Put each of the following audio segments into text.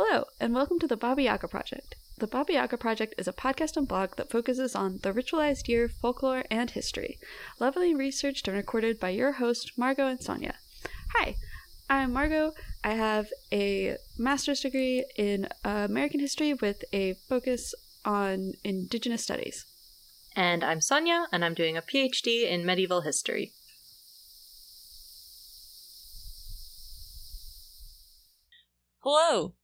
Hello, and welcome to the Baba Yaga Project. The Baba Yaga Project is a podcast and blog that focuses on the ritualized year, folklore, and history, lovely researched and recorded by your host, Margot and Sonia. Hi, I'm Margot. I have a master's degree in American history with a focus on Indigenous studies. And I'm Sonia, and I'm doing a PhD in medieval history. Hello.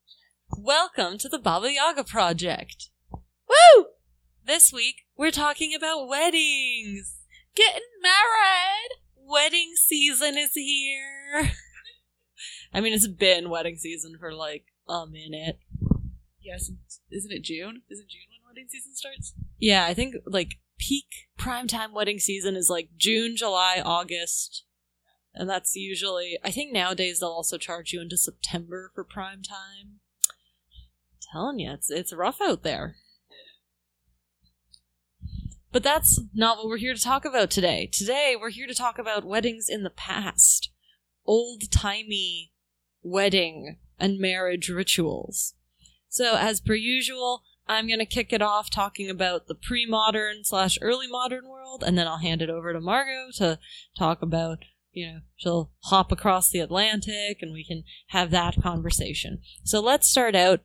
Welcome to the Baba Yaga Project. Woo! This week, we're talking about weddings. Getting married! Wedding season is here. I mean, it's been wedding season for like a minute. Yes, isn't it June? Is it June when wedding season starts? Yeah, I think like peak primetime wedding season is like June, July, August. And that's usually, I think nowadays they'll also charge you into September for prime time. Telling you, it's, it's rough out there. But that's not what we're here to talk about today. Today, we're here to talk about weddings in the past. Old timey wedding and marriage rituals. So, as per usual, I'm going to kick it off talking about the pre modern slash early modern world, and then I'll hand it over to Margot to talk about, you know, she'll hop across the Atlantic and we can have that conversation. So, let's start out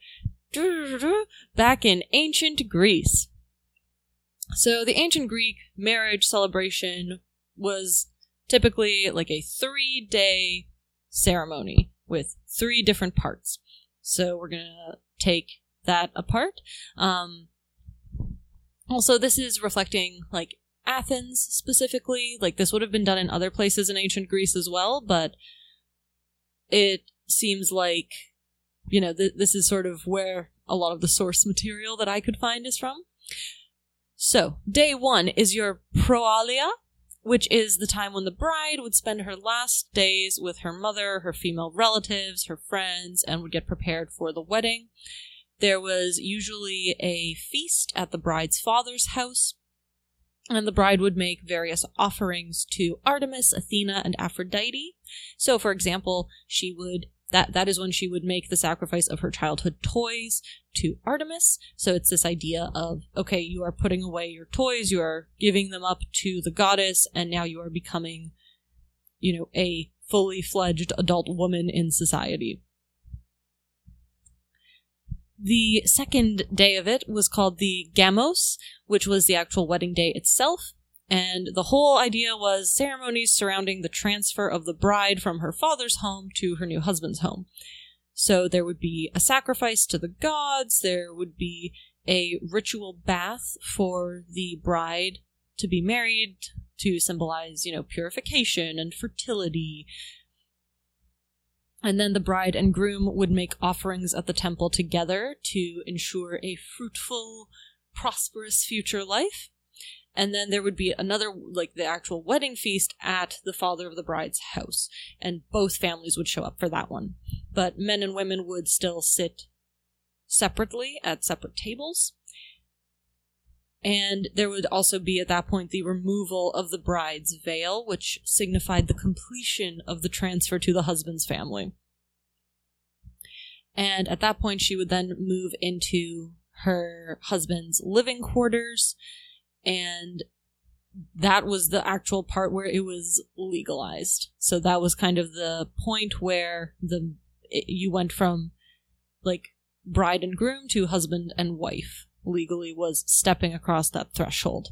back in ancient Greece. So, the ancient Greek marriage celebration was typically like a three day ceremony with three different parts. So, we're going to take that apart. Um, also, this is reflecting like Athens specifically. Like this would have been done in other places in ancient Greece as well, but it seems like you know th- this is sort of where a lot of the source material that I could find is from. So, day one is your proaulia, which is the time when the bride would spend her last days with her mother, her female relatives, her friends, and would get prepared for the wedding. There was usually a feast at the bride's father's house, and the bride would make various offerings to Artemis, Athena, and Aphrodite. So, for example, she would that that is when she would make the sacrifice of her childhood toys to Artemis. So it's this idea of okay, you are putting away your toys, you are giving them up to the goddess, and now you are becoming, you know, a fully fledged adult woman in society. The second day of it was called the Gamos, which was the actual wedding day itself. And the whole idea was ceremonies surrounding the transfer of the bride from her father's home to her new husband's home. So there would be a sacrifice to the gods, there would be a ritual bath for the bride to be married to symbolize, you know, purification and fertility. And then the bride and groom would make offerings at the temple together to ensure a fruitful, prosperous future life. And then there would be another, like the actual wedding feast at the father of the bride's house. And both families would show up for that one. But men and women would still sit separately at separate tables. And there would also be at that point the removal of the bride's veil, which signified the completion of the transfer to the husband's family. And at that point, she would then move into her husband's living quarters, and that was the actual part where it was legalized. So that was kind of the point where the it, you went from like bride and groom to husband and wife legally was stepping across that threshold.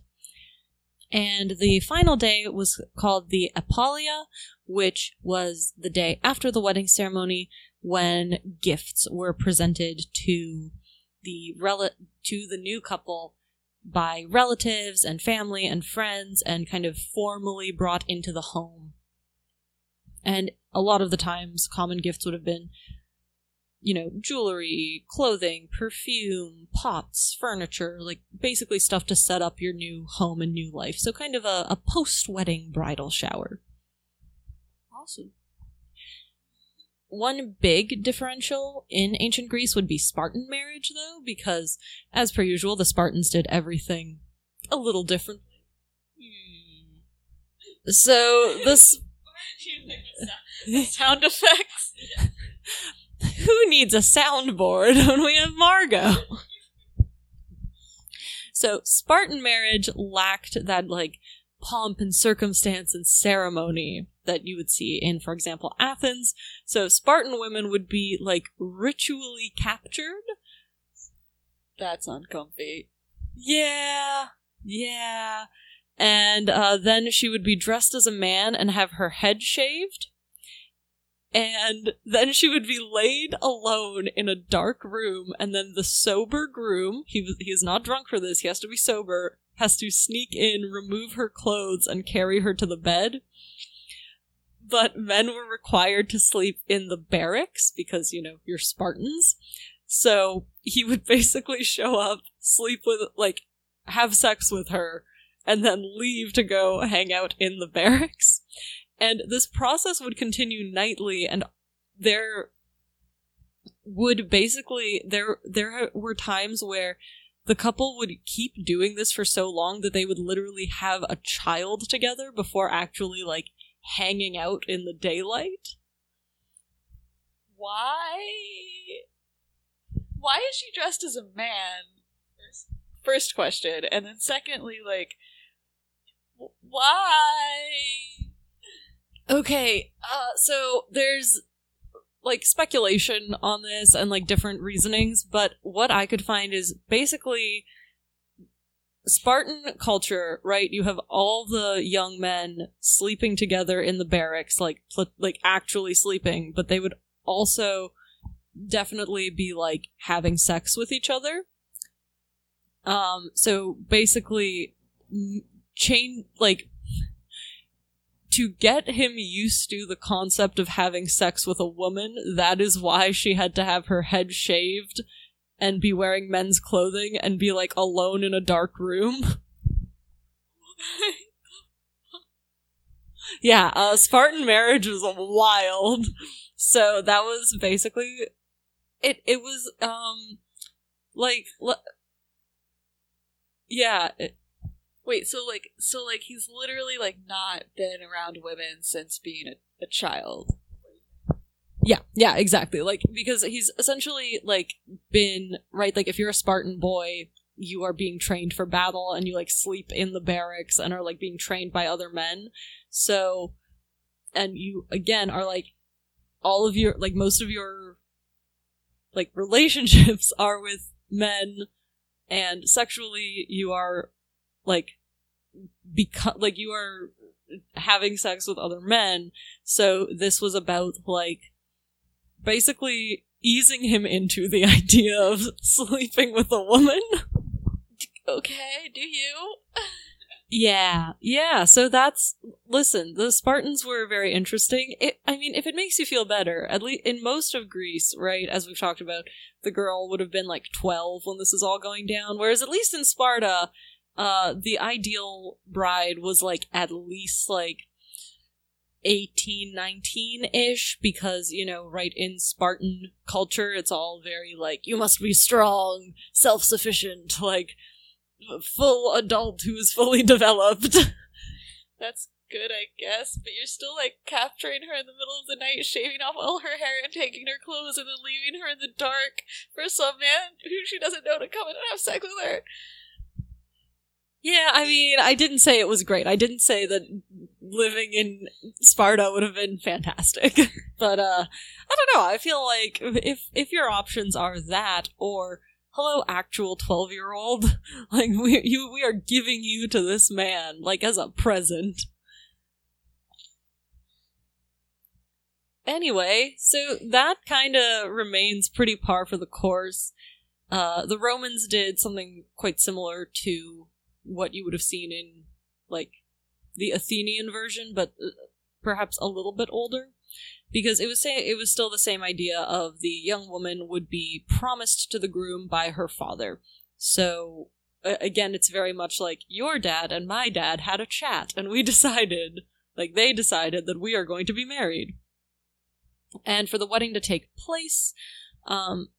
And the final day was called the Apolia, which was the day after the wedding ceremony when gifts were presented to the rel- to the new couple by relatives and family and friends and kind of formally brought into the home. And a lot of the times common gifts would have been you know, jewelry, clothing, perfume, pots, furniture, like basically stuff to set up your new home and new life. So kind of a, a post wedding bridal shower. Awesome. One big differential in ancient Greece would be Spartan marriage, though, because, as per usual, the Spartans did everything a little differently. So, this. sound effects. who needs a soundboard when we have Margot? so Spartan marriage lacked that like pomp and circumstance and ceremony that you would see in, for example, Athens. So Spartan women would be like ritually captured. That's uncomfy. Yeah, yeah. And uh, then she would be dressed as a man and have her head shaved. And then she would be laid alone in a dark room, and then the sober groom, he, he is not drunk for this, he has to be sober, has to sneak in, remove her clothes, and carry her to the bed. But men were required to sleep in the barracks because, you know, you're Spartans. So he would basically show up, sleep with, like, have sex with her, and then leave to go hang out in the barracks. And this process would continue nightly, and there would basically there there were times where the couple would keep doing this for so long that they would literally have a child together before actually like hanging out in the daylight. Why? Why is she dressed as a man? First, question, and then secondly, like, why? Okay, uh, so there's like speculation on this and like different reasonings, but what I could find is basically Spartan culture, right? You have all the young men sleeping together in the barracks, like pl- like actually sleeping, but they would also definitely be like having sex with each other. Um, so basically, chain like to get him used to the concept of having sex with a woman, that is why she had to have her head shaved and be wearing men's clothing and be like alone in a dark room. yeah, uh, Spartan marriage was wild. So that was basically it. It was um like yeah. It, Wait, so like, so like, he's literally like not been around women since being a, a child. Yeah, yeah, exactly. Like because he's essentially like been right. Like if you're a Spartan boy, you are being trained for battle, and you like sleep in the barracks and are like being trained by other men. So, and you again are like all of your like most of your like relationships are with men, and sexually you are like because like you are having sex with other men. So this was about like basically easing him into the idea of sleeping with a woman. Okay, do you? Yeah, yeah. So that's listen. The Spartans were very interesting. It, I mean, if it makes you feel better, at least in most of Greece, right? As we've talked about, the girl would have been like twelve when this is all going down. Whereas at least in Sparta, uh, the ideal bride was like at least like 18, 19 ish, because, you know, right in Spartan culture, it's all very like, you must be strong, self sufficient, like, full adult who is fully developed. That's good, I guess, but you're still like capturing her in the middle of the night, shaving off all her hair and taking her clothes, and then leaving her in the dark for some man who she doesn't know to come in and have sex with her. Yeah, I mean, I didn't say it was great. I didn't say that living in Sparta would have been fantastic. but uh I don't know. I feel like if if your options are that or hello actual 12-year-old, like we you we are giving you to this man like as a present. Anyway, so that kind of remains pretty par for the course. Uh, the Romans did something quite similar to what you would have seen in like the Athenian version, but uh, perhaps a little bit older, because it was say it was still the same idea of the young woman would be promised to the groom by her father. So again, it's very much like your dad and my dad had a chat, and we decided, like they decided that we are going to be married. And for the wedding to take place, um,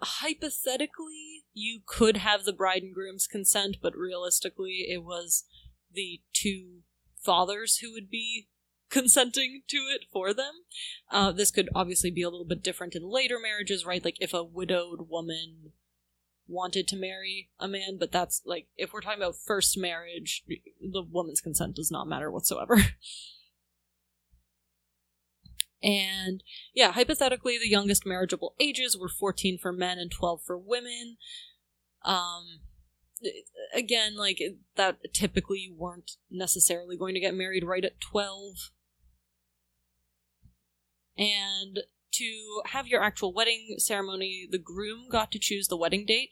hypothetically, you could have the bride and groom's consent, but realistically, it was the two fathers who would be consenting to it for them. Uh, this could obviously be a little bit different in later marriages, right? Like if a widowed woman wanted to marry a man, but that's like if we're talking about first marriage, the woman's consent does not matter whatsoever. and yeah, hypothetically, the youngest marriageable ages were 14 for men and 12 for women. Um, again, like that typically you weren't necessarily going to get married right at 12. And to have your actual wedding ceremony, the groom got to choose the wedding date,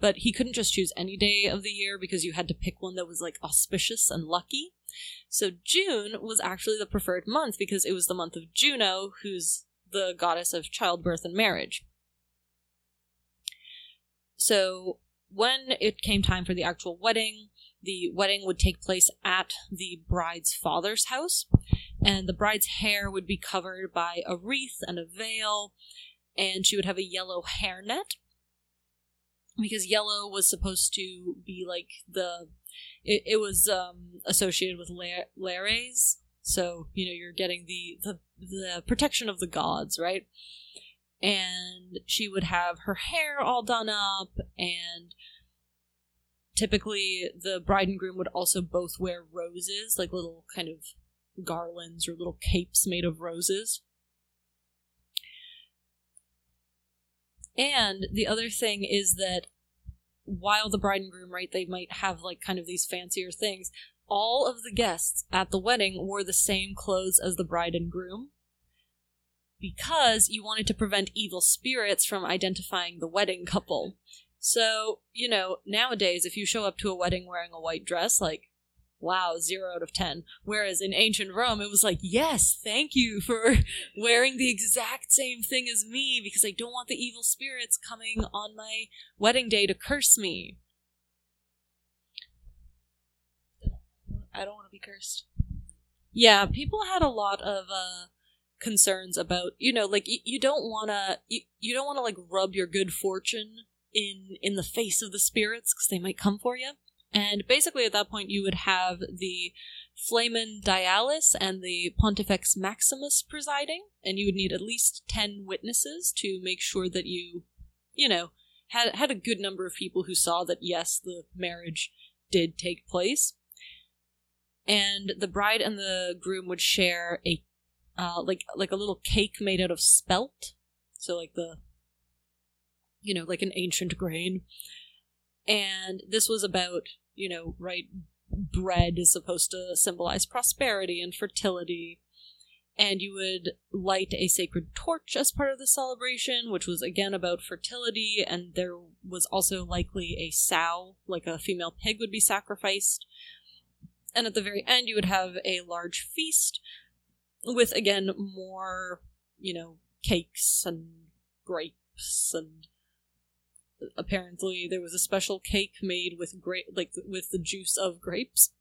but he couldn't just choose any day of the year because you had to pick one that was like auspicious and lucky. So June was actually the preferred month because it was the month of Juno, who's the goddess of childbirth and marriage. So when it came time for the actual wedding, the wedding would take place at the bride's father's house, and the bride's hair would be covered by a wreath and a veil, and she would have a yellow hairnet. Because yellow was supposed to be like the it, it was um associated with lares. So you know you're getting the, the the protection of the gods right and she would have her hair all done up and typically the bride and groom would also both wear roses like little kind of garlands or little capes made of roses. And the other thing is that while the bride and groom right they might have like kind of these fancier things all of the guests at the wedding wore the same clothes as the bride and groom because you wanted to prevent evil spirits from identifying the wedding couple so, you know, nowadays, if you show up to a wedding wearing a white dress, like, wow, zero out of ten. Whereas in ancient Rome, it was like, yes, thank you for wearing the exact same thing as me because I don't want the evil spirits coming on my wedding day to curse me. I don't want to be cursed. Yeah, people had a lot of uh, concerns about, you know, like y- you don't want to, you, you don't want to like rub your good fortune in in the face of the spirits because they might come for you. And basically, at that point, you would have the Flamen Dialis and the Pontifex Maximus presiding, and you would need at least 10 witnesses to make sure that you, you know, had, had a good number of people who saw that, yes, the marriage did take place. And the bride and the groom would share a, uh, like, like a little cake made out of spelt. So, like the you know, like an ancient grain. And this was about, you know, right, bread is supposed to symbolize prosperity and fertility. And you would light a sacred torch as part of the celebration, which was again about fertility, and there was also likely a sow, like a female pig, would be sacrificed. And at the very end, you would have a large feast with, again, more, you know, cakes and grapes and apparently there was a special cake made with grape like with the juice of grapes.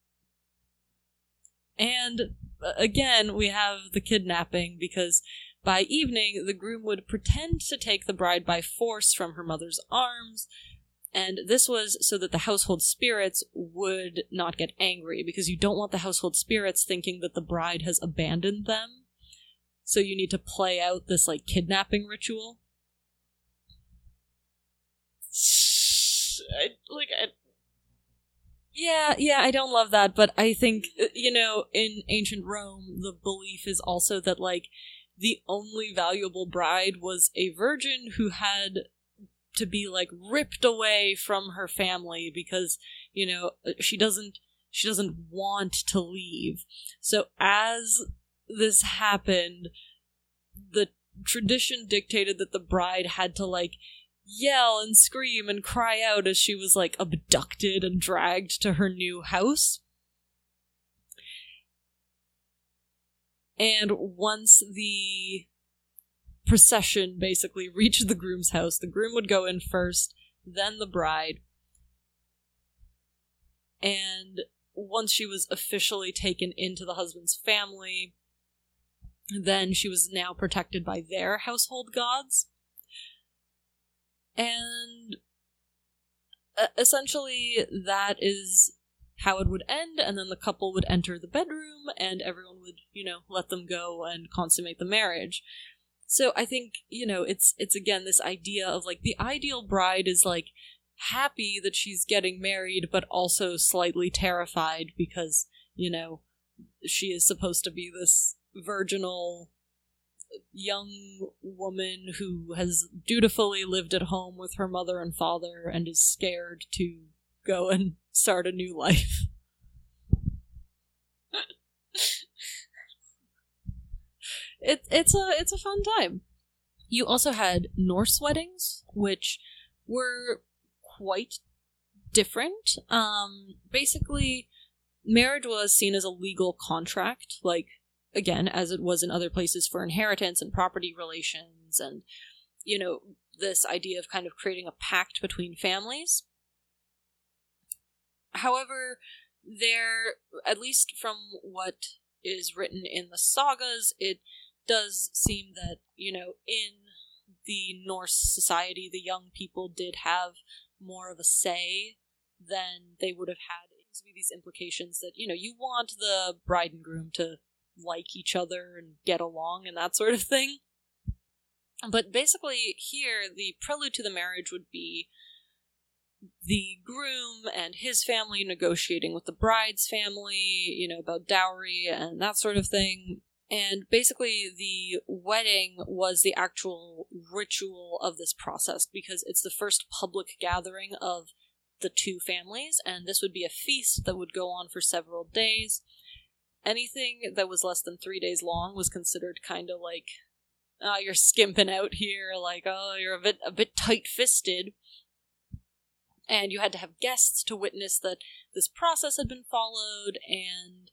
And uh, again we have the kidnapping because by evening the groom would pretend to take the bride by force from her mother's arms and this was so that the household spirits would not get angry because you don't want the household spirits thinking that the bride has abandoned them. So you need to play out this like kidnapping ritual. I, like I, yeah, yeah, I don't love that, but I think uh, you know, in ancient Rome, the belief is also that like the only valuable bride was a virgin who had to be like ripped away from her family because you know uh, she doesn't she doesn't want to leave. So as this happened, the tradition dictated that the bride had to like yell and scream and cry out as she was like abducted and dragged to her new house. And once the procession basically reached the groom's house, the groom would go in first, then the bride. And once she was officially taken into the husband's family, then she was now protected by their household gods and essentially that is how it would end, and then the couple would enter the bedroom, and everyone would, you know, let them go and consummate the marriage. So I think, you know, it's it's again this idea of like the ideal bride is like happy that she's getting married, but also slightly terrified because, you know, she is supposed to be this virginal uh, young woman who has dutifully lived at home with her mother and father and is scared to go and start a new life. It, it's a it's a fun time. You also had Norse weddings, which were quite different. Um, basically, marriage was seen as a legal contract, like again, as it was in other places for inheritance and property relations, and you know this idea of kind of creating a pact between families. However, there, at least from what is written in the sagas, it does seem that, you know, in the Norse society, the young people did have more of a say than they would have had. To be these implications that, you know, you want the bride and groom to like each other and get along and that sort of thing. But basically, here, the prelude to the marriage would be the groom and his family negotiating with the bride's family, you know, about dowry and that sort of thing. And basically, the wedding was the actual ritual of this process because it's the first public gathering of the two families, and this would be a feast that would go on for several days. Anything that was less than three days long was considered kind of like, oh, you're skimping out here, like, oh, you're a bit a bit tight fisted and you had to have guests to witness that this process had been followed and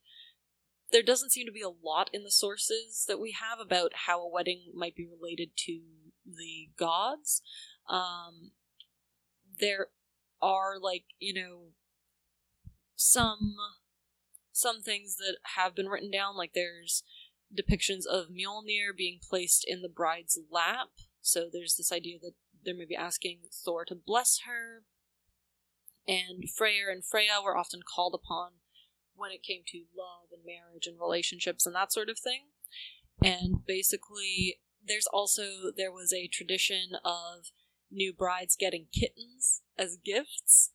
there doesn't seem to be a lot in the sources that we have about how a wedding might be related to the gods. Um, there are like you know some some things that have been written down like there's depictions of Mjolnir being placed in the bride's lap. So there's this idea that they're maybe asking Thor to bless her. And Freyr and Freya were often called upon when it came to love and marriage and relationships and that sort of thing. And basically, there's also there was a tradition of new brides getting kittens as gifts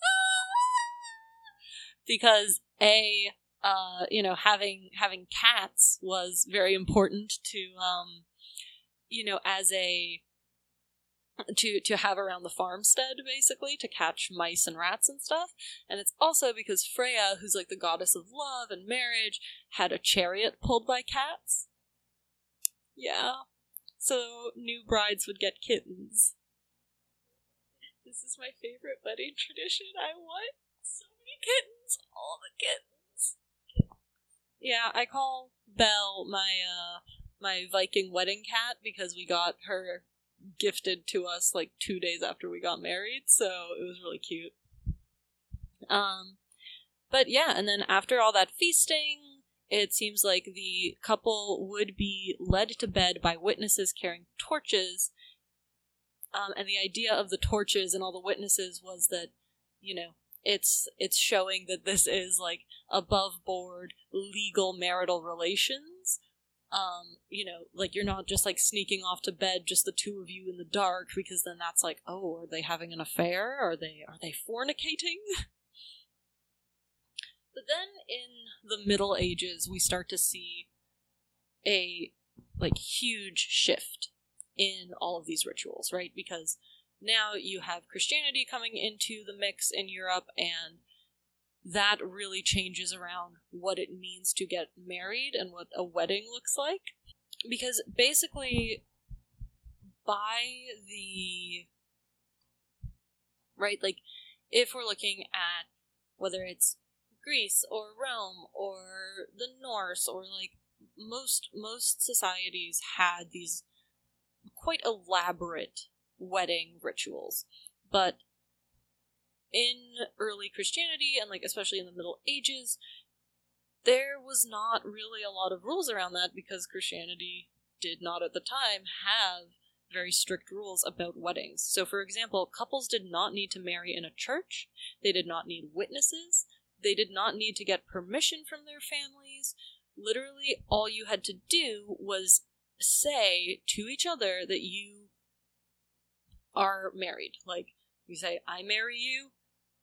because a uh, you know having having cats was very important to um, you know as a to to have around the farmstead basically to catch mice and rats and stuff and it's also because freya who's like the goddess of love and marriage had a chariot pulled by cats yeah so new brides would get kittens This is my favorite wedding tradition. I want so many kittens. All the kittens. yeah i call belle my uh my viking wedding cat because we got her gifted to us like two days after we got married, so it was really cute. Um, but yeah, and then after all that feasting, it seems like the couple would be led to bed by witnesses carrying torches. Um, and the idea of the torches and all the witnesses was that, you know, it's it's showing that this is like above board legal marital relations um you know like you're not just like sneaking off to bed just the two of you in the dark because then that's like oh are they having an affair? Are they are they fornicating? But then in the middle ages we start to see a like huge shift in all of these rituals right? Because now you have christianity coming into the mix in europe and that really changes around what it means to get married and what a wedding looks like. Because basically, by the. Right? Like, if we're looking at whether it's Greece or Rome or the Norse or like most most societies had these quite elaborate wedding rituals but in early Christianity and like especially in the Middle Ages, there was not really a lot of rules around that because Christianity did not at the time have very strict rules about weddings. So, for example, couples did not need to marry in a church, they did not need witnesses, They did not need to get permission from their families. Literally, all you had to do was say to each other that you are married. Like, you say, I marry you,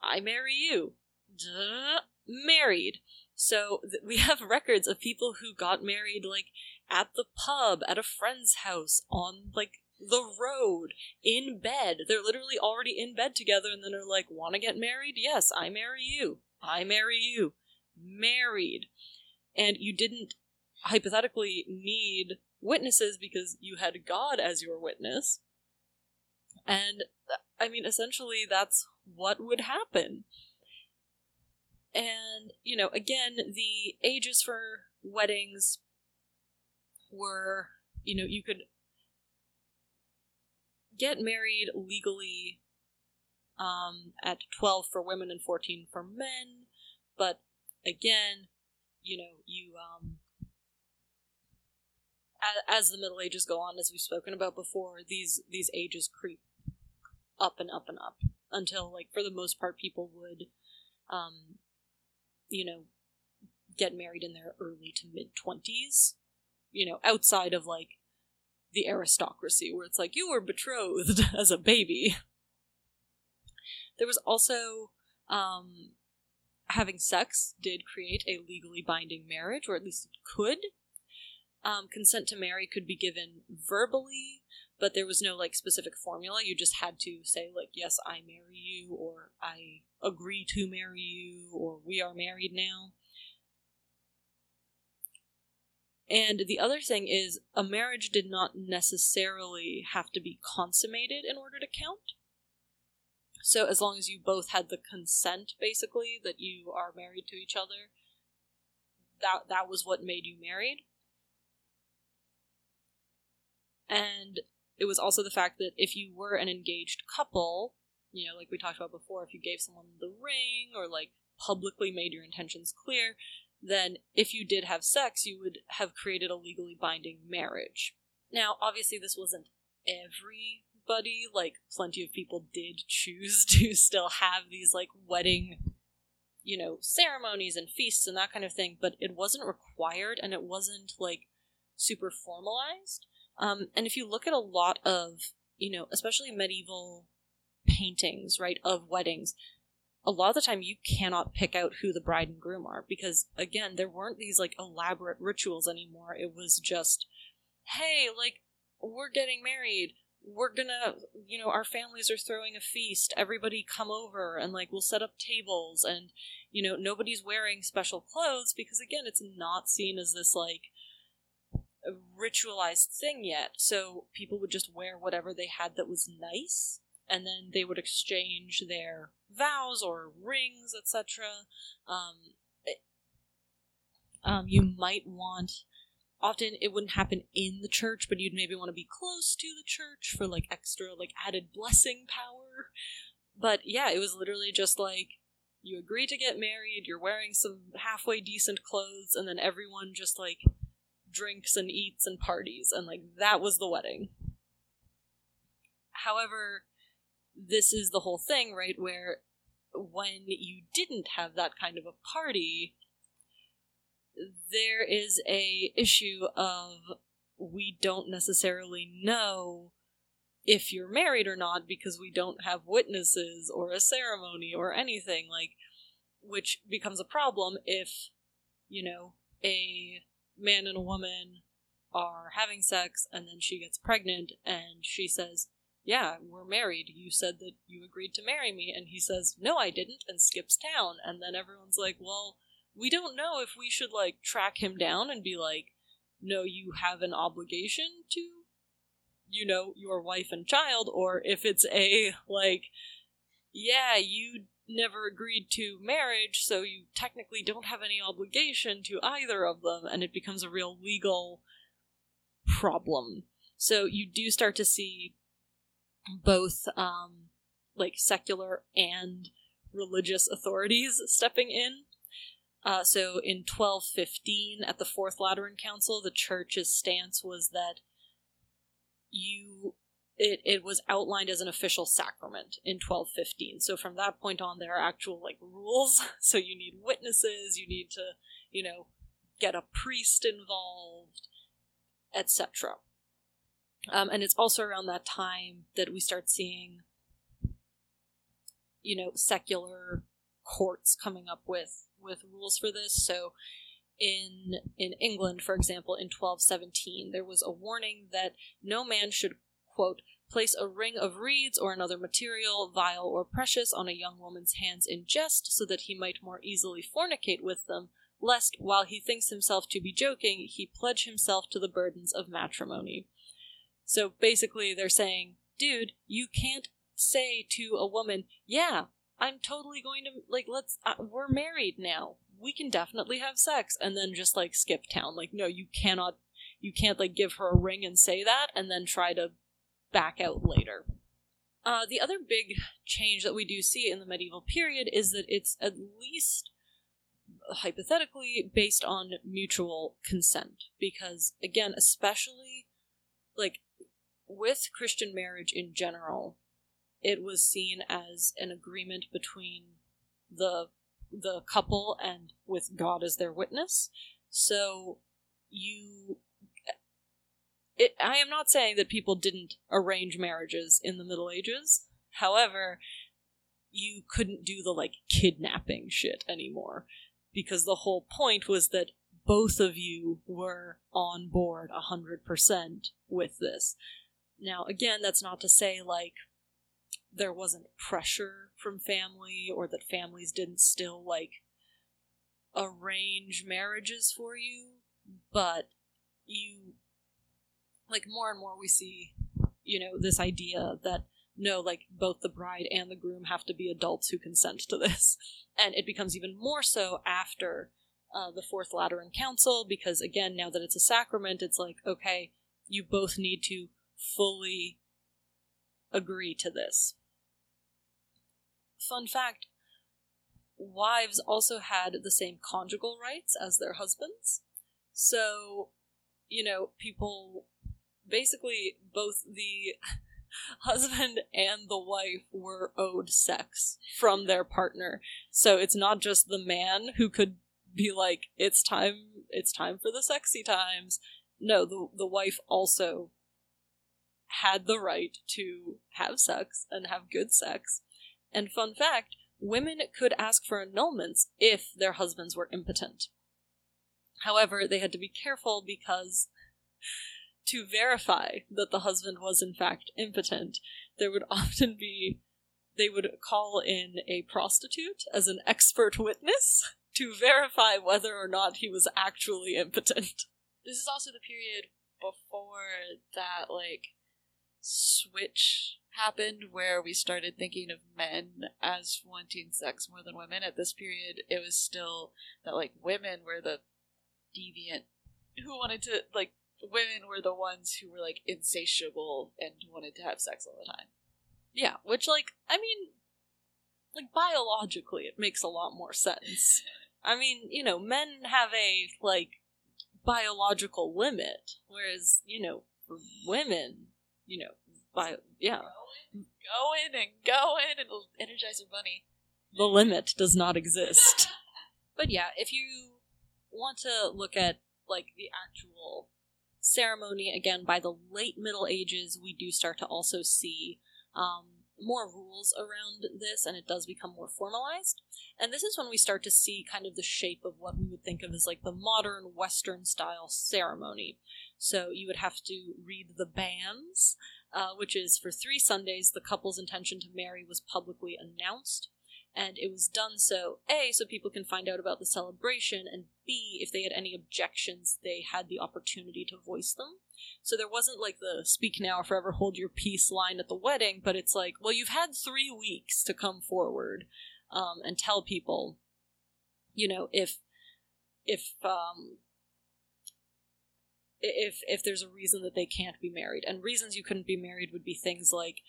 I marry you. Duh, married. So th- we have records of people who got married, like, at the pub, at a friend's house, on, like, the road, in bed. They're literally already in bed together and then are like, wanna get married? Yes, I marry you. I marry you. Married. And you didn't hypothetically need witnesses because you had God as your witness. And uh, I mean, essentially, that's what would happen. And, you know, again, the ages for weddings were, you know, you could get married legally um, at 12 for women and 14 for men, but again, you know, you, um, as, as the Middle Ages go on, as we've spoken about before, these, these ages creep up and up and up until, like, for the most part, people would, um, you know, get married in their early to mid 20s, you know, outside of, like, the aristocracy, where it's like, you were betrothed as a baby. There was also, um, having sex did create a legally binding marriage, or at least it could. Um, consent to marry could be given verbally, but there was no like specific formula. You just had to say like, "Yes, I marry you," or "I agree to marry you," or "We are married now." And the other thing is, a marriage did not necessarily have to be consummated in order to count. So, as long as you both had the consent, basically, that you are married to each other, that that was what made you married. And it was also the fact that if you were an engaged couple, you know, like we talked about before, if you gave someone the ring or like publicly made your intentions clear, then if you did have sex, you would have created a legally binding marriage. Now, obviously, this wasn't everybody. Like, plenty of people did choose to still have these, like, wedding, you know, ceremonies and feasts and that kind of thing, but it wasn't required and it wasn't, like, super formalized. Um, and if you look at a lot of, you know, especially medieval paintings, right, of weddings, a lot of the time you cannot pick out who the bride and groom are because again there weren't these like elaborate rituals anymore. It was just hey like we're getting married. We're gonna you know our families are throwing a feast. Everybody come over and like we'll set up tables and you know nobody's wearing special clothes because again it's not seen as this like ritualized thing yet so people would just wear whatever they had that was nice and then they would exchange their vows or rings, etc. Um, um, you might want. Often it wouldn't happen in the church, but you'd maybe want to be close to the church for like extra, like added blessing power. But yeah, it was literally just like you agree to get married, you're wearing some halfway decent clothes, and then everyone just like drinks and eats and parties, and like that was the wedding. However, this is the whole thing, right? Where when you didn't have that kind of a party, there is a issue of we don't necessarily know if you're married or not because we don't have witnesses or a ceremony or anything like which becomes a problem if you know a man and a woman are having sex and then she gets pregnant and she says yeah, we're married. You said that you agreed to marry me. And he says, no, I didn't, and skips town. And then everyone's like, well, we don't know if we should, like, track him down and be like, no, you have an obligation to, you know, your wife and child, or if it's a, like, yeah, you never agreed to marriage, so you technically don't have any obligation to either of them, and it becomes a real legal problem. So you do start to see both um, like secular and religious authorities stepping in. Uh, so in 1215, at the Fourth Lateran Council, the church's stance was that you it, it was outlined as an official sacrament in 1215. So from that point on, there are actual like rules. So you need witnesses, you need to, you know, get a priest involved, etc. Um, and it's also around that time that we start seeing, you know, secular courts coming up with with rules for this. So in in England, for example, in 1217, there was a warning that no man should quote place a ring of reeds or another material, vile or precious, on a young woman's hands in jest, so that he might more easily fornicate with them, lest, while he thinks himself to be joking, he pledge himself to the burdens of matrimony. So basically, they're saying, dude, you can't say to a woman, yeah, I'm totally going to, like, let's, uh, we're married now. We can definitely have sex, and then just, like, skip town. Like, no, you cannot, you can't, like, give her a ring and say that, and then try to back out later. Uh, the other big change that we do see in the medieval period is that it's at least hypothetically based on mutual consent. Because, again, especially like with Christian marriage in general, it was seen as an agreement between the the couple and with God as their witness. So you it, I am not saying that people didn't arrange marriages in the Middle Ages. However, you couldn't do the like kidnapping shit anymore because the whole point was that both of you were on board 100% with this. Now, again, that's not to say like there wasn't pressure from family or that families didn't still like arrange marriages for you, but you like more and more we see, you know, this idea that no, like both the bride and the groom have to be adults who consent to this. And it becomes even more so after uh, the Fourth Lateran Council, because again, now that it's a sacrament, it's like, okay, you both need to fully agree to this. Fun fact wives also had the same conjugal rights as their husbands. So, you know, people basically both the husband and the wife were owed sex from their partner. So it's not just the man who could be like, it's time, it's time for the sexy times. No, the, the wife also had the right to have sex and have good sex. And fun fact, women could ask for annulments if their husbands were impotent. However, they had to be careful because to verify that the husband was in fact impotent, there would often be they would call in a prostitute as an expert witness to verify whether or not he was actually impotent. This is also the period before that like switch happened where we started thinking of men as wanting sex more than women. At this period, it was still that like women were the deviant who wanted to like women were the ones who were like insatiable and wanted to have sex all the time. Yeah, which like I mean like biologically it makes a lot more sense. I mean, you know, men have a like biological limit, whereas, you know, for women, you know, bio yeah. Going, going and going and Energizer Bunny. The limit does not exist. but yeah, if you want to look at like the actual ceremony, again, by the late Middle Ages, we do start to also see um, more rules around this, and it does become more formalized. And this is when we start to see kind of the shape of what we would think of as like the modern Western style ceremony. So you would have to read the banns, uh, which is for three Sundays, the couple's intention to marry was publicly announced and it was done so a so people can find out about the celebration and b if they had any objections they had the opportunity to voice them. So there wasn't like the speak now or forever hold your peace line at the wedding but it's like well you've had three weeks to come forward um, and tell people you know if if um if if there's a reason that they can't be married. And reasons you couldn't be married would be things like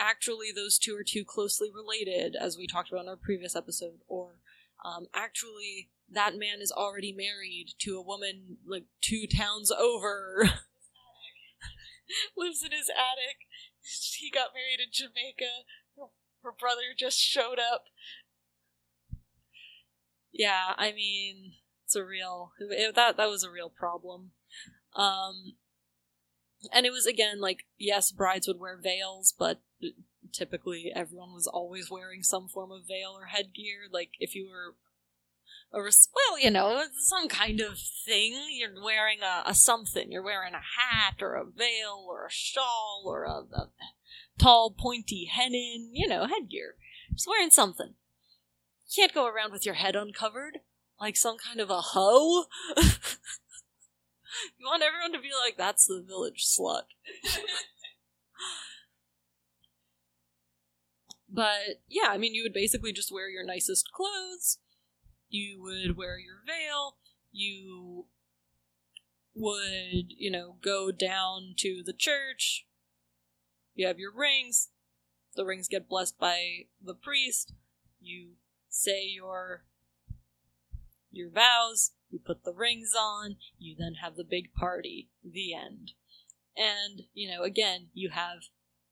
actually those two are too closely related, as we talked about in our previous episode, or um, actually that man is already married to a woman like two towns over. Lives in his attic. he got married in Jamaica. Her, her brother just showed up. Yeah, I mean, it's a real it, that that was a real problem. Um, and it was again like yes, brides would wear veils, but typically everyone was always wearing some form of veil or headgear. Like if you were a res- well, you know, some kind of thing. You're wearing a, a something. You're wearing a hat or a veil or a shawl or a, a tall pointy hennin. You know, headgear. Just wearing something. You can't go around with your head uncovered like some kind of a hoe. you want everyone to be like, "That's the village slut." But yeah, I mean, you would basically just wear your nicest clothes. You would wear your veil. You would, you know, go down to the church. You have your rings. The rings get blessed by the priest. You say your your vows. You put the rings on. You then have the big party. The end. And, you know, again, you have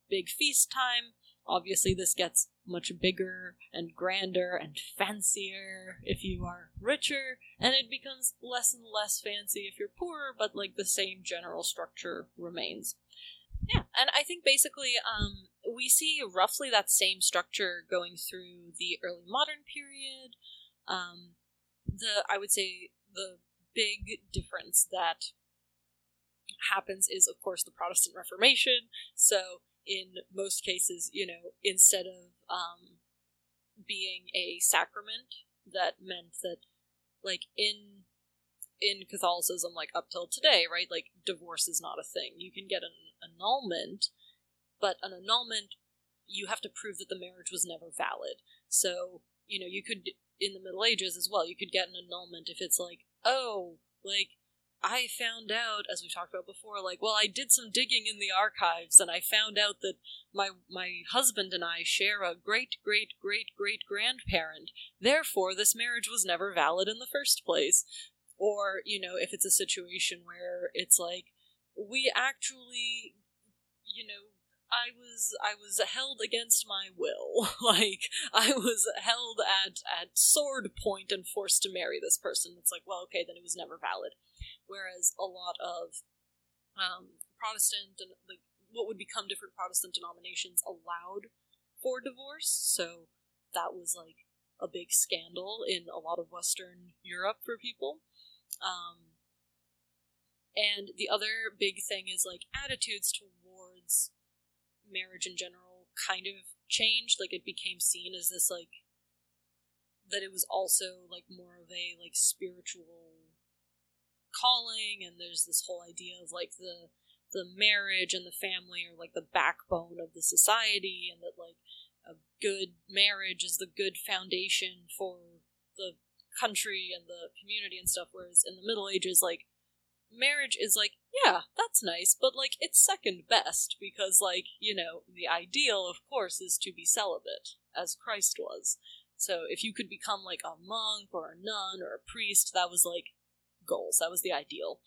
big feast time Obviously, this gets much bigger and grander and fancier if you are richer, and it becomes less and less fancy if you're poorer, but like the same general structure remains. Yeah, and I think basically um, we see roughly that same structure going through the early modern period. Um, the I would say the big difference that happens is, of course, the Protestant Reformation. So in most cases, you know, instead of um, being a sacrament, that meant that, like in in Catholicism, like up till today, right? Like divorce is not a thing. You can get an annulment, but an annulment you have to prove that the marriage was never valid. So you know, you could in the Middle Ages as well. You could get an annulment if it's like, oh, like I found out, as we talked about before, like, well, I did some digging in the archives, and I found out that my my husband and I share a great great great great grandparent. Therefore, this marriage was never valid in the first place. Or, you know, if it's a situation where it's like, we actually, you know, I was I was held against my will. like I was held at at sword point and forced to marry this person. It's like, well, okay, then it was never valid whereas a lot of um, Protestant and like what would become different Protestant denominations allowed for divorce. So that was like a big scandal in a lot of Western Europe for people. Um, and the other big thing is like attitudes towards marriage in general kind of changed. Like it became seen as this like that it was also like more of a like spiritual calling and there's this whole idea of like the the marriage and the family are like the backbone of the society and that like a good marriage is the good foundation for the country and the community and stuff whereas in the middle ages like marriage is like yeah that's nice but like it's second best because like you know the ideal of course is to be celibate as christ was so if you could become like a monk or a nun or a priest that was like goals. That was the ideal.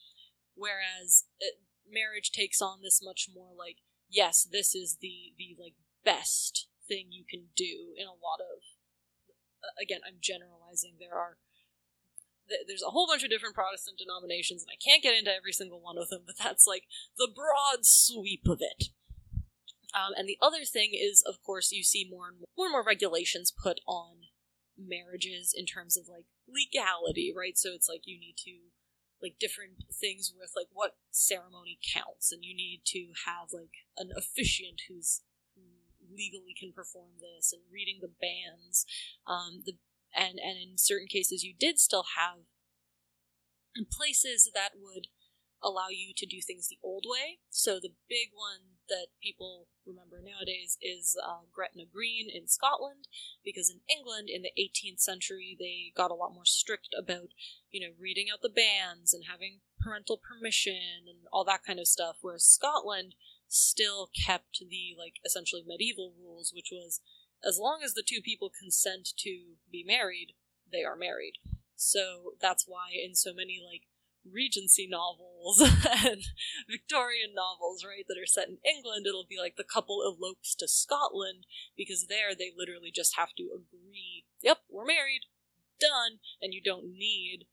Whereas it, uh, marriage takes on this much more like, yes, this is the the like best thing you can do in a lot of. Uh, again, I'm generalizing. There are there's a whole bunch of different Protestant denominations, and I can't get into every single one of them, but that's like the broad sweep of it. Um, and the other thing is, of course, you see more and more, more and more regulations put on marriages in terms of like legality, right? So it's like you need to like different things with like what ceremony counts and you need to have like an officiant who's who legally can perform this and reading the banns. um the and and in certain cases you did still have places that would allow you to do things the old way. So the big one that people remember nowadays is uh, Gretna Green in Scotland, because in England in the 18th century they got a lot more strict about, you know, reading out the banns and having parental permission and all that kind of stuff, whereas Scotland still kept the, like, essentially medieval rules, which was as long as the two people consent to be married, they are married. So that's why in so many, like, Regency novels and Victorian novels, right, that are set in England, it'll be like the couple elopes to Scotland because there they literally just have to agree, yep, we're married, done, and you don't need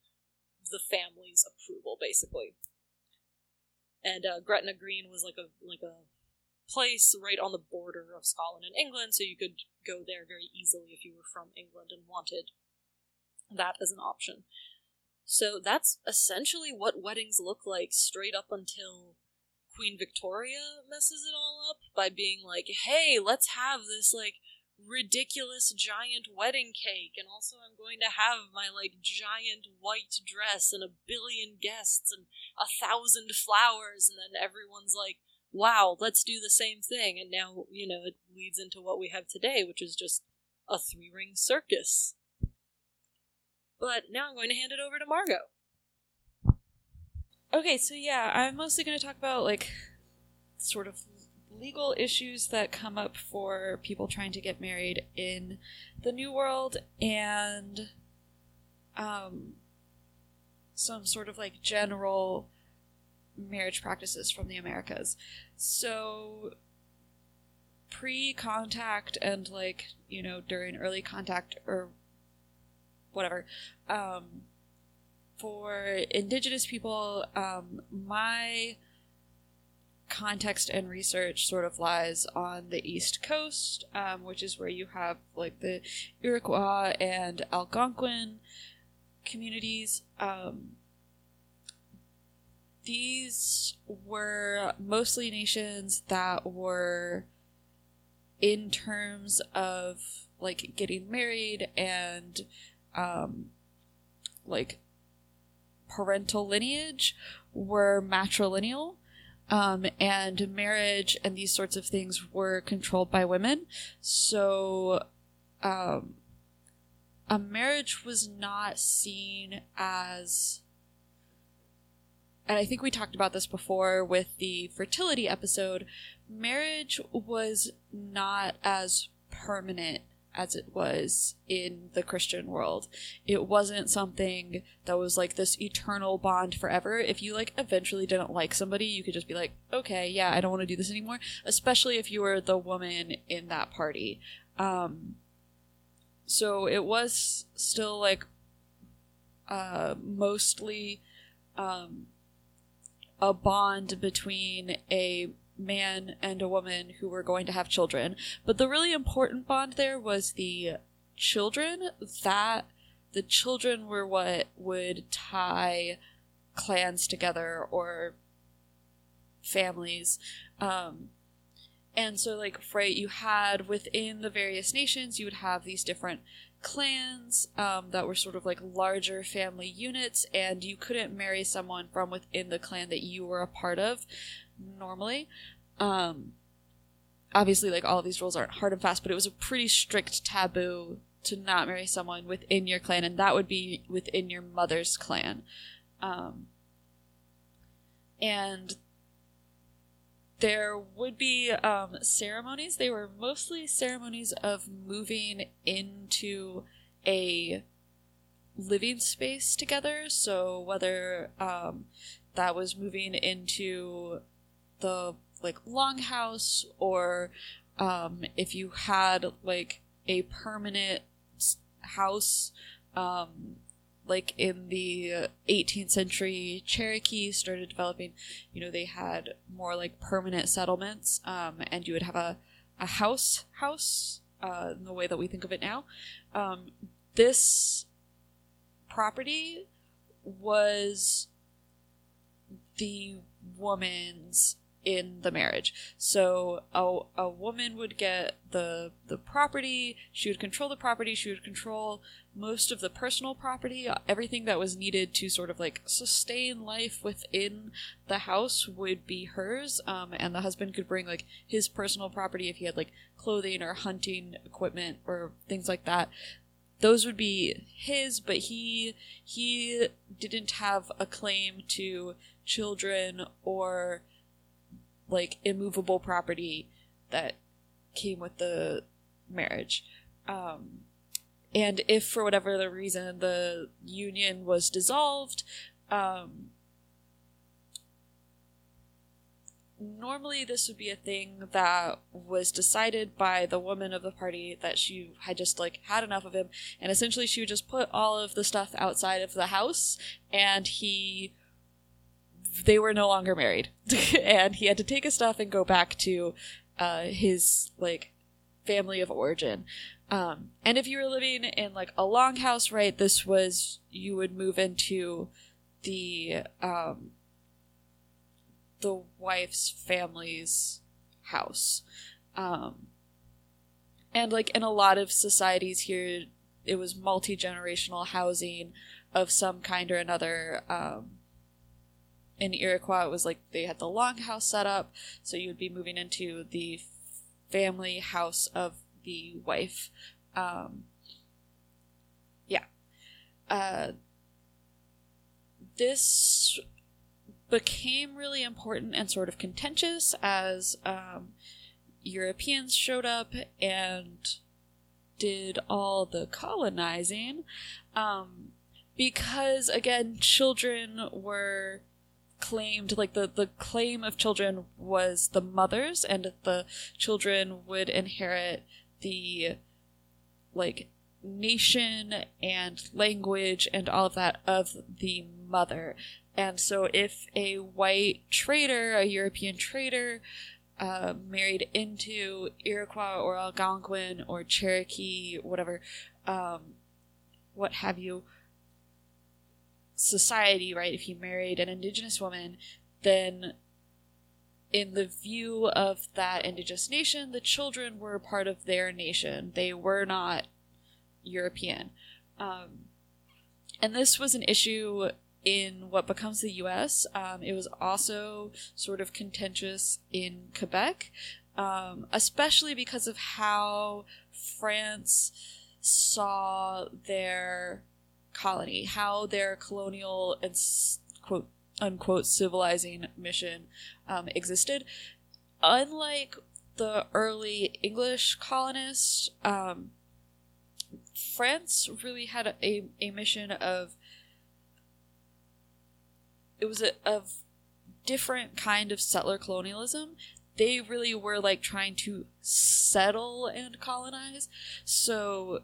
the family's approval, basically. And uh, Gretna Green was like a like a place right on the border of Scotland and England, so you could go there very easily if you were from England and wanted that as an option. So that's essentially what weddings look like straight up until Queen Victoria messes it all up by being like, hey, let's have this like ridiculous giant wedding cake and also I'm going to have my like giant white dress and a billion guests and a thousand flowers and then everyone's like wow let's do the same thing. And now you know it leads into what we have today which is just a three ring circus. But now I'm going to hand it over to Margot Okay, so yeah, I'm mostly going to talk about like sort of legal issues that come up for people trying to get married in the New World and um, some sort of like general marriage practices from the Americas. So pre contact and like, you know, during early contact or whatever, um, for indigenous people, um, my context and research sort of lies on the east coast, um, which is where you have like the Iroquois and Algonquin communities. Um, these were mostly nations that were in terms of like getting married and um, like parental lineage were matrilineal um, and marriage and these sorts of things were controlled by women. So, um, a marriage was not seen as, and I think we talked about this before with the fertility episode. Marriage was not as permanent as it was in the Christian world. It wasn't something that was like this eternal bond forever. If you like eventually didn't like somebody, you could just be like, okay, yeah, I don't want to do this anymore. Especially if you were the woman in that party. Um, so it was still like uh, mostly um, a bond between a man and a woman who were going to have children. But the really important bond there was the children that the children were what would tie clans together or families. Um, and so, like, right, you had within the various nations, you would have these different clans um, that were sort of like larger family units, and you couldn't marry someone from within the clan that you were a part of normally. Um, obviously, like all these rules aren't hard and fast, but it was a pretty strict taboo to not marry someone within your clan, and that would be within your mother's clan. Um, and there would be um, ceremonies. They were mostly ceremonies of moving into a living space together. So whether um, that was moving into the like longhouse or um, if you had like a permanent house um, like in the 18th century cherokee started developing you know they had more like permanent settlements um, and you would have a, a house house uh, in the way that we think of it now. Um, this property was the woman's in the marriage. So a, a woman would get the the property, she would control the property, she would control most of the personal property, everything that was needed to sort of like sustain life within the house would be hers. Um, and the husband could bring like his personal property if he had like clothing or hunting equipment or things like that those would be his but he he didn't have a claim to children or like immovable property that came with the marriage. Um, and if for whatever the reason the union was dissolved, um, normally this would be a thing that was decided by the woman of the party that she had just like had enough of him and essentially she would just put all of the stuff outside of the house and he they were no longer married and he had to take his stuff and go back to uh, his like family of origin um, and if you were living in like a longhouse right this was you would move into the um, the wife's family's house. Um, and like in a lot of societies here, it was multi generational housing of some kind or another. Um, in Iroquois, it was like they had the longhouse set up, so you would be moving into the family house of the wife. Um, yeah. Uh, this became really important and sort of contentious as um, Europeans showed up and did all the colonizing. Um, because, again, children were claimed like the the claim of children was the mothers and the children would inherit the like nation and language and all of that of the mother. And so, if a white trader, a European trader, uh, married into Iroquois or Algonquin or Cherokee, whatever, um, what have you, society, right? If you married an indigenous woman, then in the view of that indigenous nation, the children were part of their nation. They were not European. Um, and this was an issue in what becomes the US. Um, it was also sort of contentious in Quebec, um, especially because of how France saw their colony, how their colonial and quote unquote civilizing mission um, existed. Unlike the early English colonists, um, France really had a, a mission of it was a, a different kind of settler colonialism they really were like trying to settle and colonize so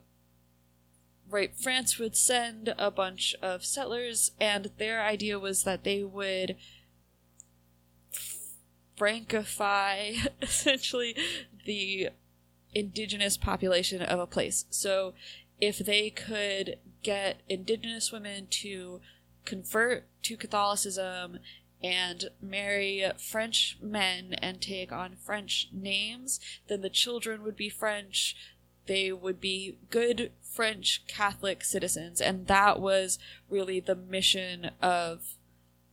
right france would send a bunch of settlers and their idea was that they would francify essentially the indigenous population of a place so if they could get indigenous women to convert to Catholicism and marry French men and take on French names, then the children would be French. They would be good French Catholic citizens. And that was really the mission of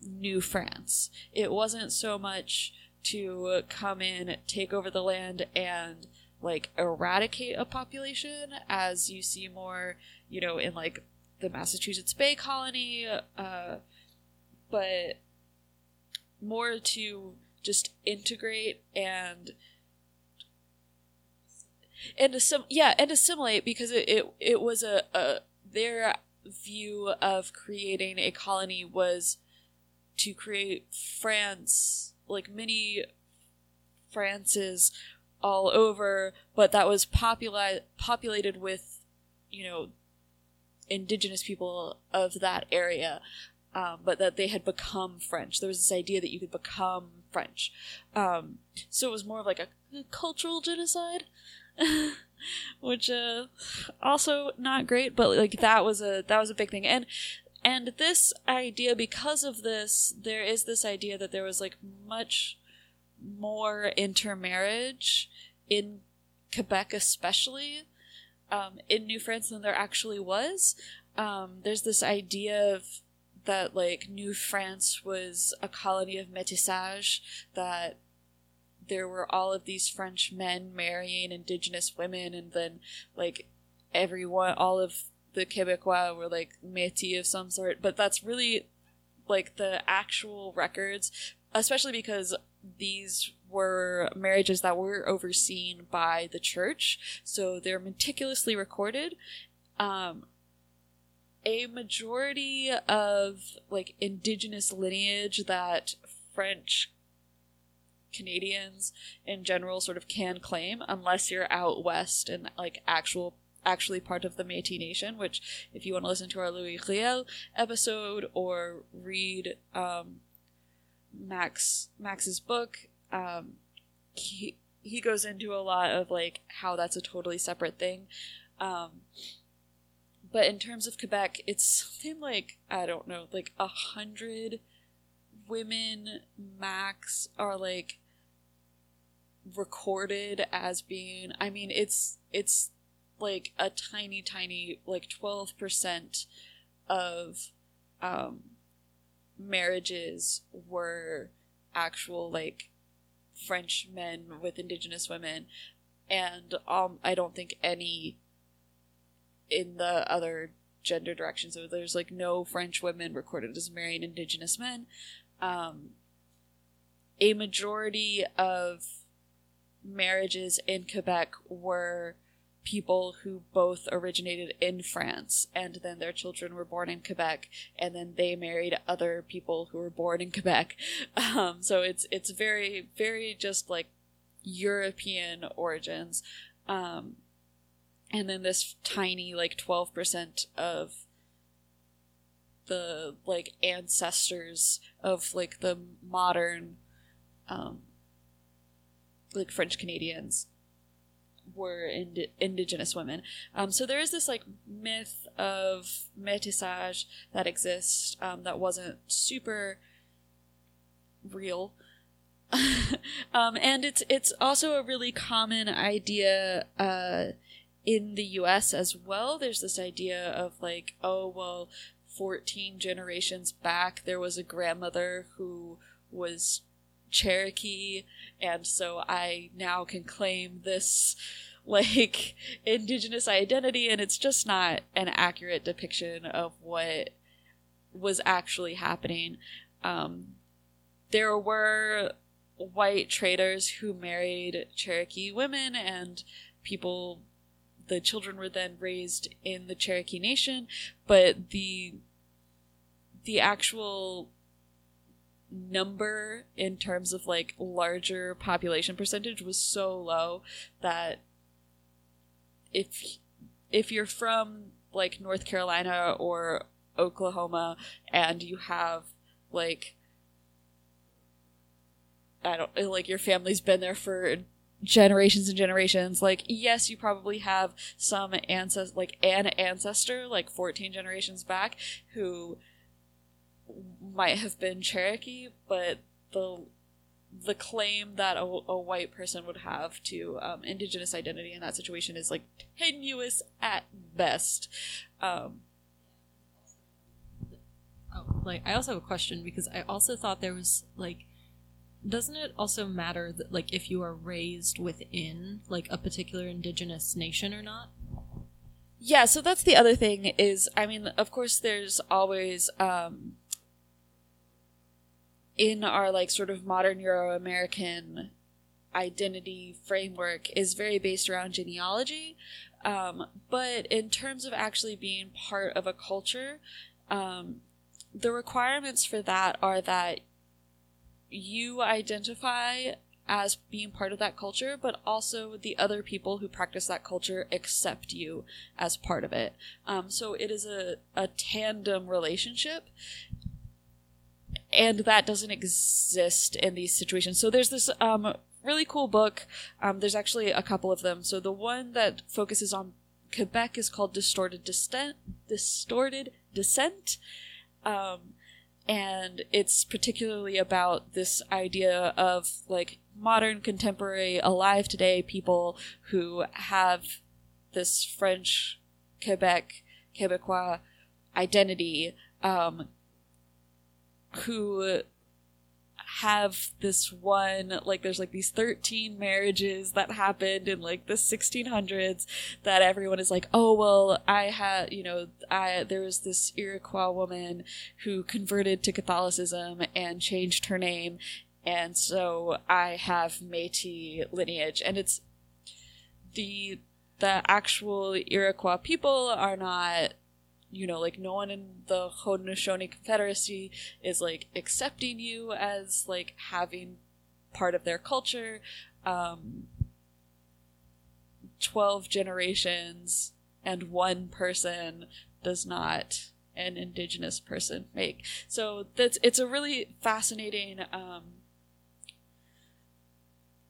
New France. It wasn't so much to come in, take over the land, and like eradicate a population as you see more, you know, in like the Massachusetts Bay Colony, uh, but more to just integrate and and assim- yeah and assimilate because it, it, it was a, a their view of creating a colony was to create France like many Frances all over, but that was populi- populated with, you know, indigenous people of that area, um, but that they had become French. There was this idea that you could become French. Um, so it was more of like a cultural genocide. which uh also not great but like that was a that was a big thing and and this idea because of this there is this idea that there was like much more intermarriage in Quebec especially um, in New France than there actually was. Um, there's this idea of that like New France was a colony of métissage that there were all of these French men marrying indigenous women and then like everyone all of the Quebecois were like métis of some sort but that's really like the actual records especially because these were marriages that were overseen by the church, so they're meticulously recorded. Um, a majority of like indigenous lineage that French Canadians in general sort of can claim unless you're out west and like actual actually part of the Métis Nation, which if you want to listen to our Louis Riel episode or read um, Max Max's book, um, he he goes into a lot of like how that's a totally separate thing. Um, but in terms of Quebec, it's something like I don't know, like a hundred women max are like recorded as being. I mean, it's it's like a tiny, tiny, like twelve percent of um, marriages were actual like French men with Indigenous women, and um, I don't think any in the other gender direction. So there's like no French women recorded as marrying Indigenous men. Um, a majority of marriages in Quebec were people who both originated in France and then their children were born in Quebec and then they married other people who were born in Quebec. Um, so it's it's very very just like European origins. Um, and then this tiny like 12% of the like ancestors of like the modern um like French Canadians were ind- indigenous women. Um, so there is this like myth of métissage that exists um, that wasn't super real. um, and it's it's also a really common idea uh, in the U.S. as well. There's this idea of like, oh well, 14 generations back there was a grandmother who was Cherokee, and so I now can claim this like indigenous identity, and it's just not an accurate depiction of what was actually happening. Um, there were white traders who married Cherokee women, and people, the children were then raised in the Cherokee Nation, but the the actual number in terms of like larger population percentage was so low that if if you're from like North Carolina or Oklahoma and you have like I don't like your family's been there for generations and generations like yes you probably have some ancestor like an ancestor like 14 generations back who might have been Cherokee, but the the claim that a, a white person would have to um, indigenous identity in that situation is like tenuous at best. Um, oh, like I also have a question because I also thought there was like doesn't it also matter that like if you are raised within like a particular indigenous nation or not yeah so that's the other thing is i mean of course there's always um in our like sort of modern Euro American identity framework is very based around genealogy. Um, but in terms of actually being part of a culture, um, the requirements for that are that you identify as being part of that culture, but also the other people who practice that culture accept you as part of it. Um, so it is a, a tandem relationship and that doesn't exist in these situations. So there's this um, really cool book. Um, there's actually a couple of them. So the one that focuses on Quebec is called Distorted Descent. Distorted Descent. Um, and it's particularly about this idea of like modern contemporary alive today people who have this French Quebec Quebecois identity um, who have this one like there's like these 13 marriages that happened in like the 1600s that everyone is like oh well i had you know i there was this iroquois woman who converted to catholicism and changed her name and so i have metis lineage. And it's the the actual iroquois people are not you know, like no one in the Haudenosaunee Confederacy is like accepting you as like having part of their culture. Um, 12 generations and one person does not an indigenous person make. So that's it's a really fascinating um,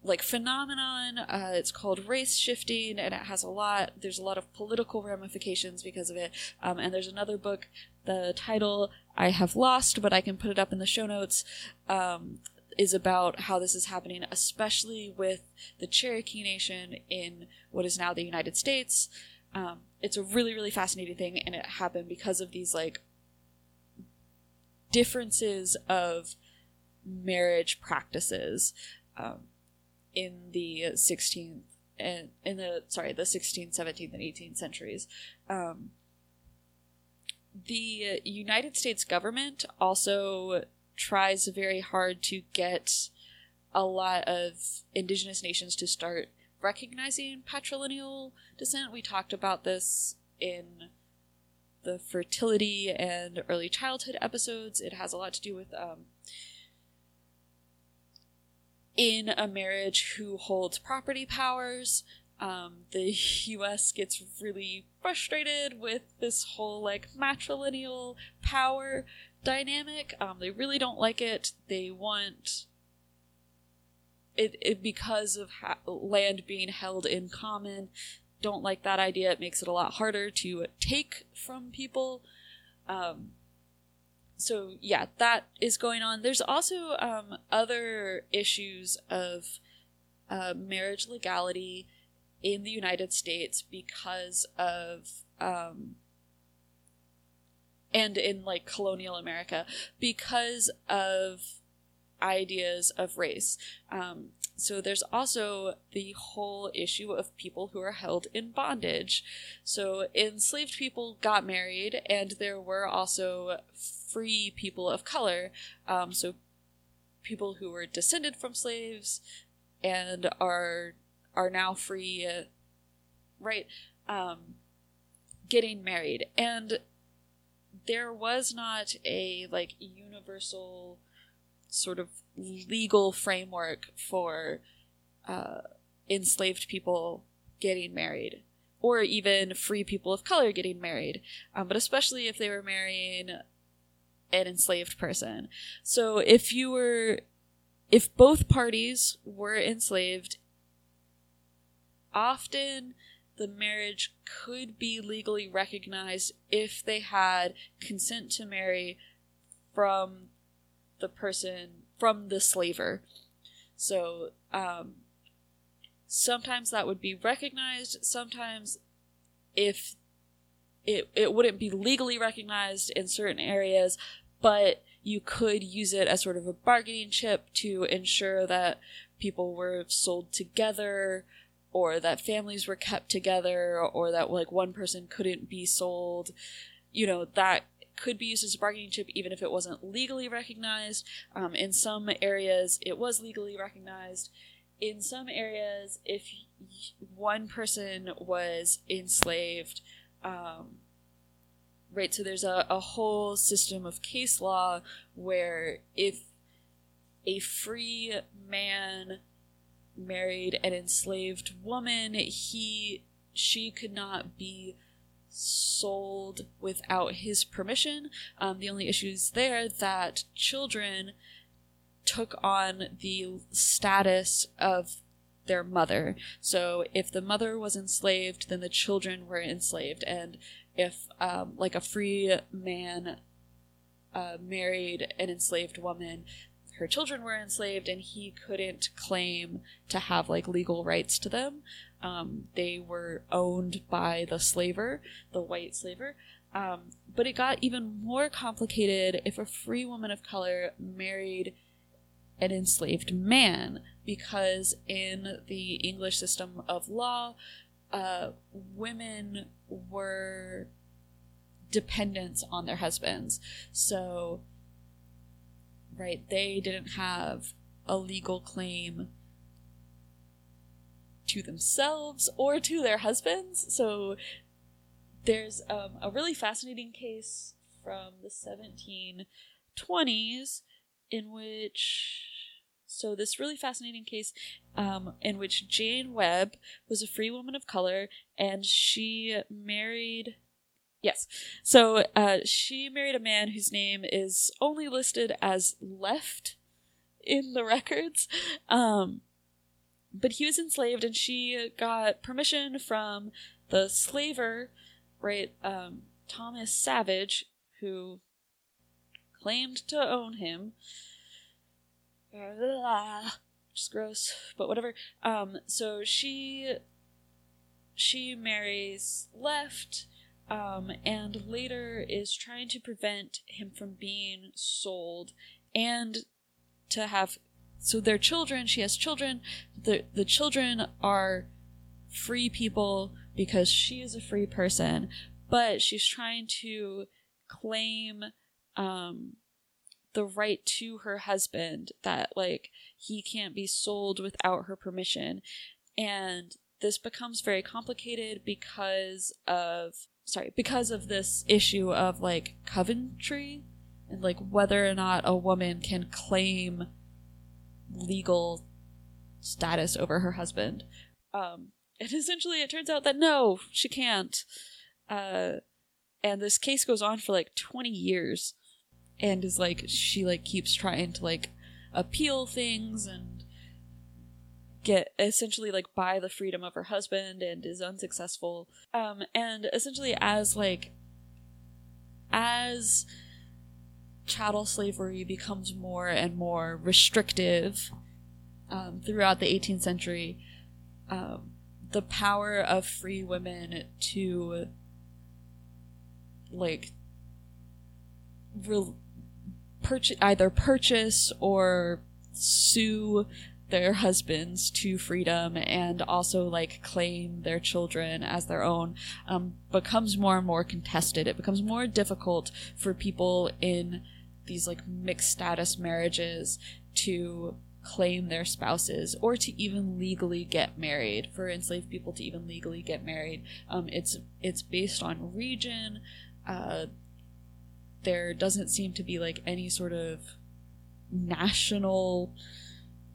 like phenomenon. Uh, it's called race shifting, and it has a lot. There's a lot of political ramifications because of it. Um, and there's another book. The title I have lost, but I can put it up in the show notes. Um, is about how this is happening, especially with the Cherokee Nation in what is now the United States. Um, it's a really, really fascinating thing, and it happened because of these like differences of marriage practices um, in the 16th and in the sorry the 16th 17th and 18th centuries um, the united states government also tries very hard to get a lot of indigenous nations to start recognizing patrilineal descent. We talked about this in the fertility and early childhood episodes. It has a lot to do with um, in a marriage who holds property powers. Um, the U.S. gets really frustrated with this whole like matrilineal power dynamic. Um, they really don't like it. They want it, it because of ha- land being held in common. Don't like that idea. It makes it a lot harder to take from people. Um, so yeah, that is going on. There's also um, other issues of uh, marriage legality in the United States because of um, and in like colonial America because of ideas of race. Um, so there's also the whole issue of people who are held in bondage. So enslaved people got married, and there were also free people of color. Um, so people who were descended from slaves and are are now free, uh, right? Um, getting married, and there was not a like universal sort of legal framework for uh, enslaved people getting married or even free people of color getting married um, but especially if they were marrying an enslaved person. So if you were if both parties were enslaved often the marriage could be legally recognized if they had consent to marry from the person from the slaver. So um, sometimes that would be recognized. Sometimes, if it it wouldn't be legally recognized in certain areas, but you could use it as sort of a bargaining chip to ensure that people were sold together or that families were kept together or that like one person couldn't be sold you know that could be used as a bargaining chip even if it wasn't legally recognized. Um, in some areas, it was legally recognized. In some areas, if one person was enslaved, um, right, so there's a, a whole system of case law where if a free man married an enslaved woman, he she could not be sold without his permission. Um, the only issue is there that children took on the status of their mother. So if the mother was enslaved, then the children were enslaved. And if, um, like, a free man uh, married an enslaved woman, her children were enslaved and he couldn't claim to have like legal rights to them um, they were owned by the slaver, the white slaver. Um, but it got even more complicated if a free woman of color married an enslaved man, because in the English system of law, uh, women were dependents on their husbands. So, right, they didn't have a legal claim to themselves or to their husbands. So there's um, a really fascinating case from the 1720s in which So this really fascinating case, um, in which Jane Webb was a free woman of color, and she married. Yes, so uh, she married a man whose name is only listed as Left in the records. Um, but he was enslaved, and she got permission from the slaver, right, um, Thomas Savage, who claimed to own him. Is gross, but whatever. Um, so she she marries Left, um, and later is trying to prevent him from being sold and to have so their children she has children. The the children are free people because she is a free person but she's trying to claim um the right to her husband that like he can't be sold without her permission. And this becomes very complicated because of sorry because of this issue of like coverture and like whether or not a woman can claim legal status over her husband um and essentially it turns out that no she can't. Uh and this case goes on for like 20 years and is like she like keeps trying to like appeal things and get essentially like buy the freedom of her husband and is unsuccessful. Um and essentially as like as chattel slavery becomes more and more restrictive um, throughout the 18th century um, the power of free women to like re- purchase either purchase or sue their husbands to freedom and also like claim their children as their own um, becomes more and more contested. It becomes more difficult for people in these like mixed status marriages to claim their spouses or to even legally get married. For enslaved people to even legally get married um, it's it's based on region. Uh, there doesn't seem to be like any sort of national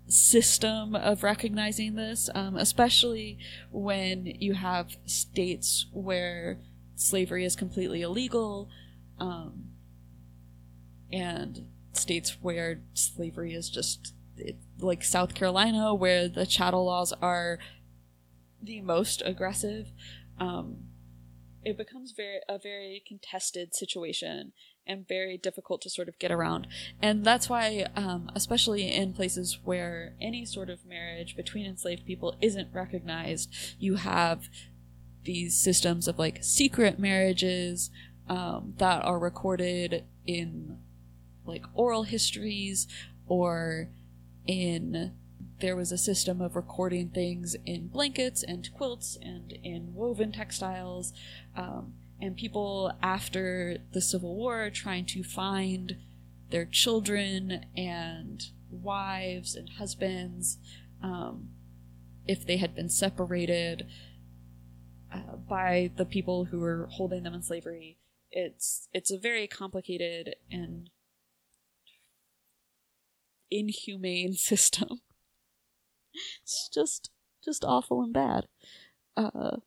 system of recognizing this, um, especially when you have states where slavery is completely illegal, um, and states where slavery is just it, like South Carolina, where the chattel laws are the most aggressive. Um, it becomes very a very contested situation and very difficult to sort of get around. And that's why, um, especially in places where any sort of marriage between enslaved people isn't recognized, you have these systems of like secret marriages um, that are recorded in like oral histories or in there was a system of recording things in blankets and quilts and in woven textiles um, and people after the Civil War trying to find their children and wives and husbands um, if they had been separated uh, by the people who were holding them in slavery. It's it's a very complicated and inhumane system. It's just just awful and bad. Uh,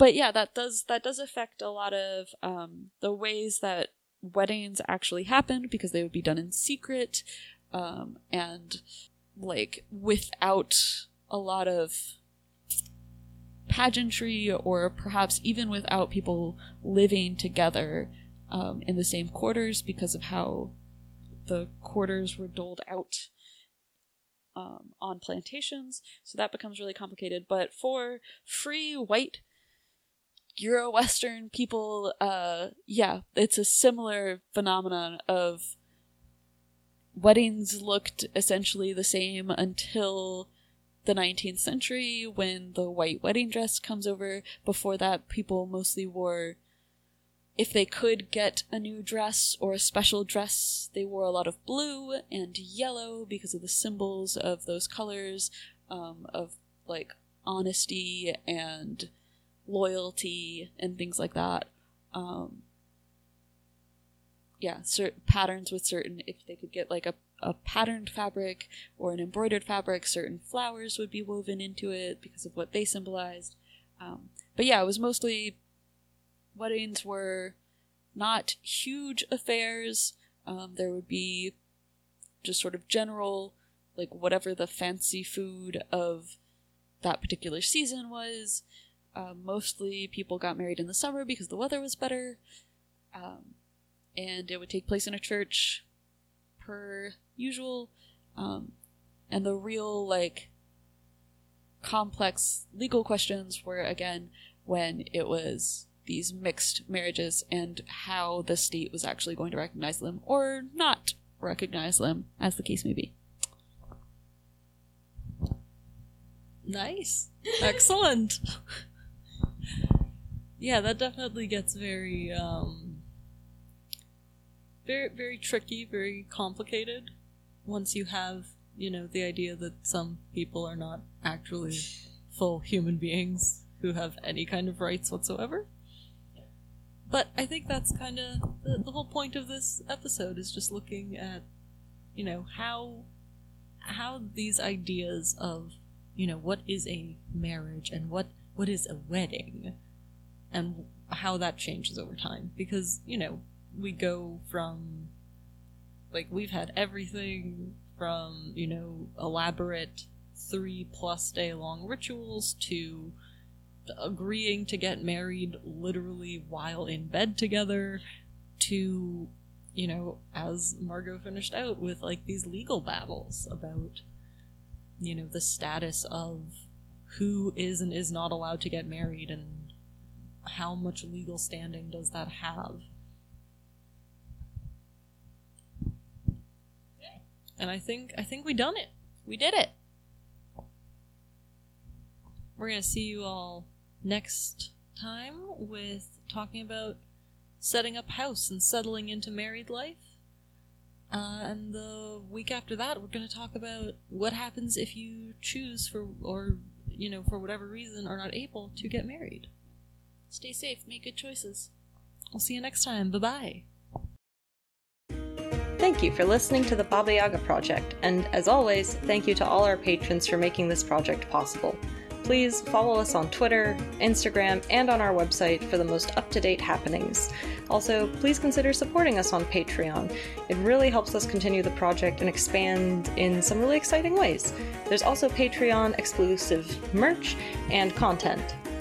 but yeah, that does that does affect a lot of um, the ways that weddings actually happened because they would be done in secret um, and like without a lot of pageantry or perhaps even without people living together um, in the same quarters because of how the quarters were doled out um, on plantations. So that becomes really complicated. But for free white Euro Western people, uh, yeah, it's a similar phenomenon of weddings looked essentially the same until the 19th century when the white wedding dress comes over. Before that, people mostly wore, if they could get a new dress or a special dress, they wore a lot of blue and yellow because of the symbols of those colors, um, of like honesty and loyalty and things like that. Um, yeah, certain patterns with certain if they could get like a, a patterned fabric or an embroidered fabric, certain flowers would be woven into it because of what they symbolized. Um, but yeah, it was mostly weddings were not huge affairs. Um, there would be just sort of general, like whatever the fancy food of that particular season was. Um, mostly people got married in the summer because the weather was better. Um, and it would take place in a church per usual. Um, and the real, like, complex legal questions were, again, when it was these mixed marriages and how the state was actually going to recognize them or not recognize them, as the case may be. Nice. Excellent. yeah, that definitely gets very um very very tricky, very complicated once you have, you know, the idea that some people are not actually full human beings who have any kind of rights whatsoever. But I think that's kind of the, the whole point of this episode is just looking at, you know, how how these ideas of, you know, what is a marriage and what what is a wedding, and how that changes over time. Because you know, we go from like we've had everything from you know elaborate three plus day long rituals to agreeing to get married literally while in bed together to you know as margot finished out with like these legal battles about you know the status of who is and is not allowed to get married and how much legal standing does that have and i think i think we done it we did it we're gonna see you all next time with talking about setting up house and settling into married life. Uh, and the week after that, we're going to talk about what happens if you choose for, or, you know, for whatever reason, are not able to get married. Stay safe, make good choices. We'll see you next time. Bye bye. Thank you for listening to the Baba Yaga Project, and as always, thank you to all our patrons for making this project possible. Please follow us on Twitter, Instagram, and on our website for the most up to date happenings. Also, please consider supporting us on Patreon. It really helps us continue the project and expand in some really exciting ways. There's also Patreon exclusive merch and content.